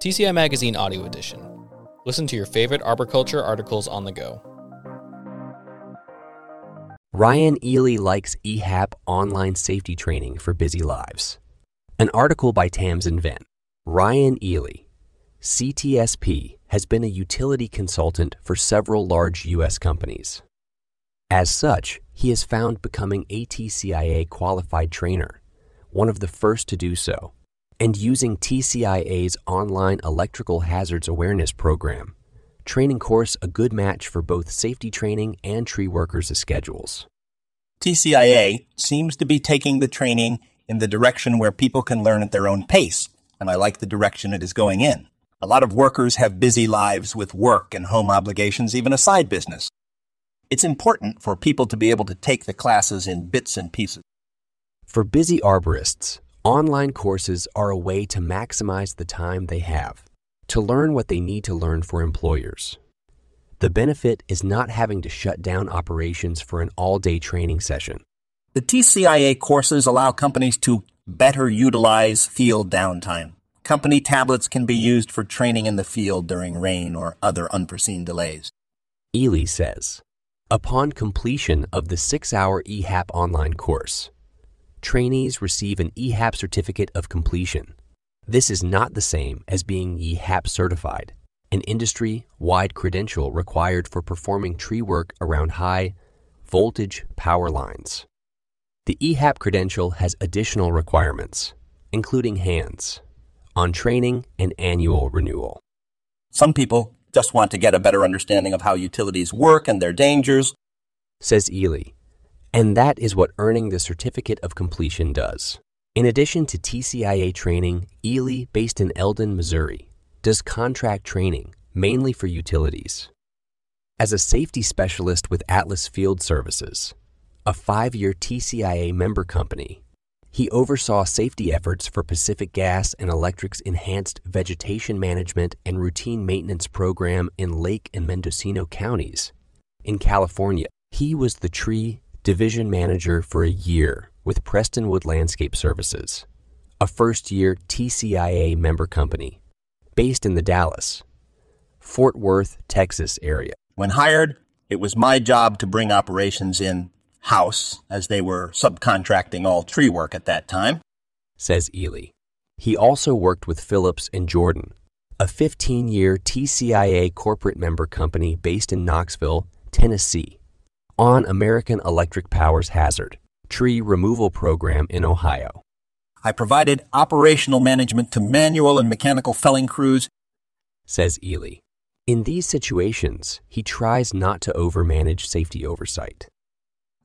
TCI Magazine Audio Edition. Listen to your favorite arboriculture articles on the go. Ryan Ealy likes EHAP online safety training for busy lives. An article by Tamsin Venn. Ryan Ealy, CTSP, has been a utility consultant for several large U.S. companies. As such, he has found becoming a TCIA qualified trainer, one of the first to do so, and using TCIA's online electrical hazards awareness program, training course a good match for both safety training and tree workers' schedules. TCIA seems to be taking the training in the direction where people can learn at their own pace, and I like the direction it is going in. A lot of workers have busy lives with work and home obligations, even a side business. It's important for people to be able to take the classes in bits and pieces. For busy arborists, online courses are a way to maximize the time they have to learn what they need to learn for employers. The benefit is not having to shut down operations for an all day training session. The TCIA courses allow companies to better utilize field downtime. Company tablets can be used for training in the field during rain or other unforeseen delays. Ealy says, upon completion of the six hour EHAP online course, trainees receive an EHAP certificate of completion. This is not the same as being EHAP certified, an industry wide credential required for performing tree work around high voltage power lines. The EHAP credential has additional requirements, including hands, on training and annual renewal. Some people just want to get a better understanding of how utilities work and their dangers, says Ealy. And that is what earning the certificate of completion does. In addition to TCIA training, Ealy, based in Eldon, Missouri, does contract training mainly for utilities. As a safety specialist with Atlas Field Services, a five year TCIA member company, he oversaw safety efforts for Pacific Gas and Electric's enhanced vegetation management and routine maintenance program in Lake and Mendocino counties. In California, he was the tree division manager for a year with Prestonwood Landscape Services, a first year TCIA member company based in the Dallas, Fort Worth, Texas area. When hired, it was my job to bring operations in house as they were subcontracting all tree work at that time, says Ealy. He also worked with Phillips and Jordan, a 15 year TCIA corporate member company based in Knoxville, Tennessee, on American Electric Power's Hazard tree removal program in Ohio. I provided operational management to manual and mechanical felling crews, says Ealy. In these situations, he tries not to overmanage safety oversight.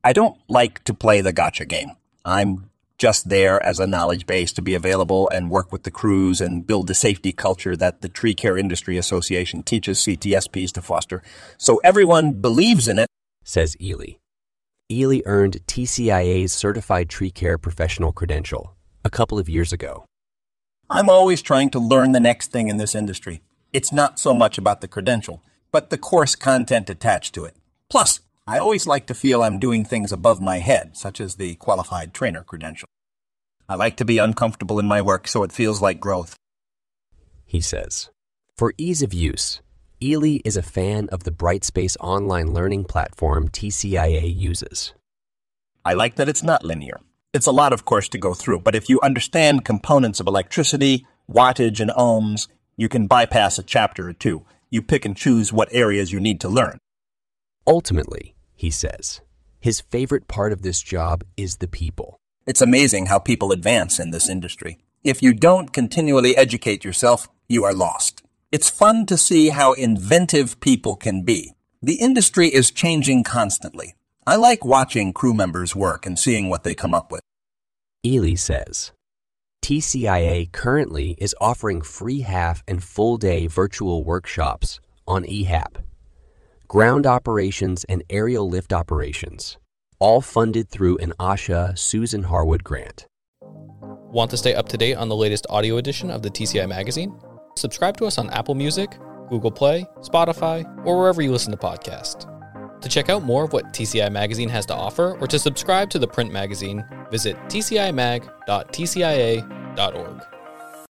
I don't like to play the gotcha game. I'm just there as a knowledge base to be available and work with the crews and build the safety culture that the Tree Care Industry Association teaches CTSPs to foster. So everyone believes in it, says Ealy. Ealy earned TCIA's Certified Tree Care Professional credential a couple of years ago. I'm always trying to learn the next thing in this industry. It's not so much about the credential, but the course content attached to it. Plus, I always like to feel I'm doing things above my head, such as the qualified trainer credential. I like to be uncomfortable in my work so it feels like growth. He says, For ease of use, Ealy is a fan of the Brightspace online learning platform TCIA uses. I like that it's not linear. It's a lot, of course, to go through, but if you understand components of electricity, wattage, and ohms, you can bypass a chapter or two. You pick and choose what areas you need to learn. Ultimately, he says, his favorite part of this job is the people. It's amazing how people advance in this industry. If you don't continually educate yourself, you are lost. It's fun to see how inventive people can be. The industry is changing constantly. I like watching crew members work and seeing what they come up with. Ealy says, TCIA currently is offering free half and full day virtual workshops on EHAP ground operations, and aerial lift operations, all funded through an OSHA Susan Harwood grant. Want to stay up to date on the latest audio edition of the TCI magazine? Subscribe to us on Apple Music, Google Play, Spotify, or wherever you listen to podcasts. To check out more of what TCI Magazine has to offer or to subscribe to the print magazine, visit tcimag.tcia.org.